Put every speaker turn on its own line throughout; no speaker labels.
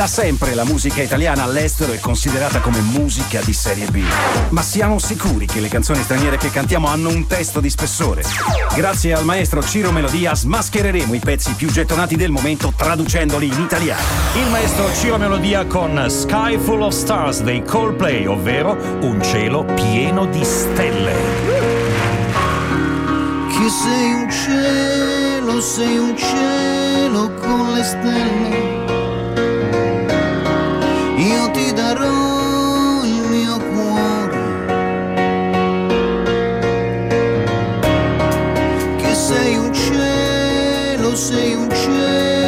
Da sempre la musica italiana all'estero è considerata come musica di serie B. Ma siamo sicuri che le canzoni straniere che cantiamo hanno un testo di spessore? Grazie al maestro Ciro Melodia smaschereremo i pezzi più gettonati del momento traducendoli in italiano.
Il maestro Ciro Melodia con Sky Full of Stars dei Coldplay, ovvero un cielo pieno di stelle.
Che sei un cielo, sei un cielo con le stelle. Cielo, sei un cielo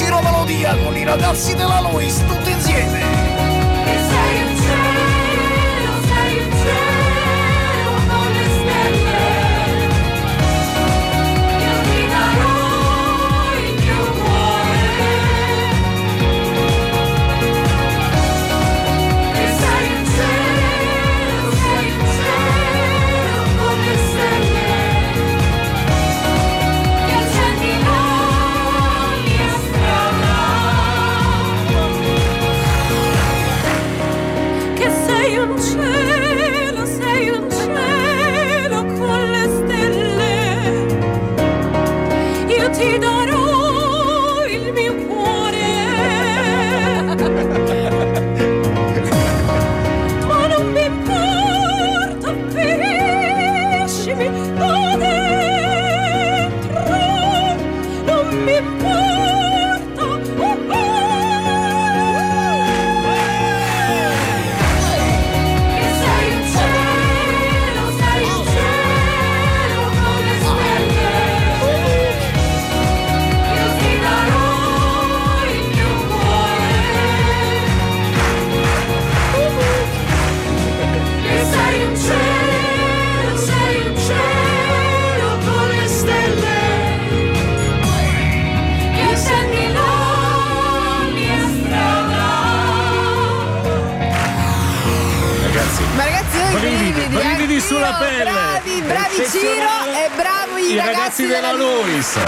Ciro Melodia con i ragazzi della Lois, tutti insieme.
Ragazzi,
Ma ragazzi, noi
Brividi, brividi
anch'io.
sulla pelle.
Bravi, bravi Ciro e bravi i,
i ragazzi della Lois.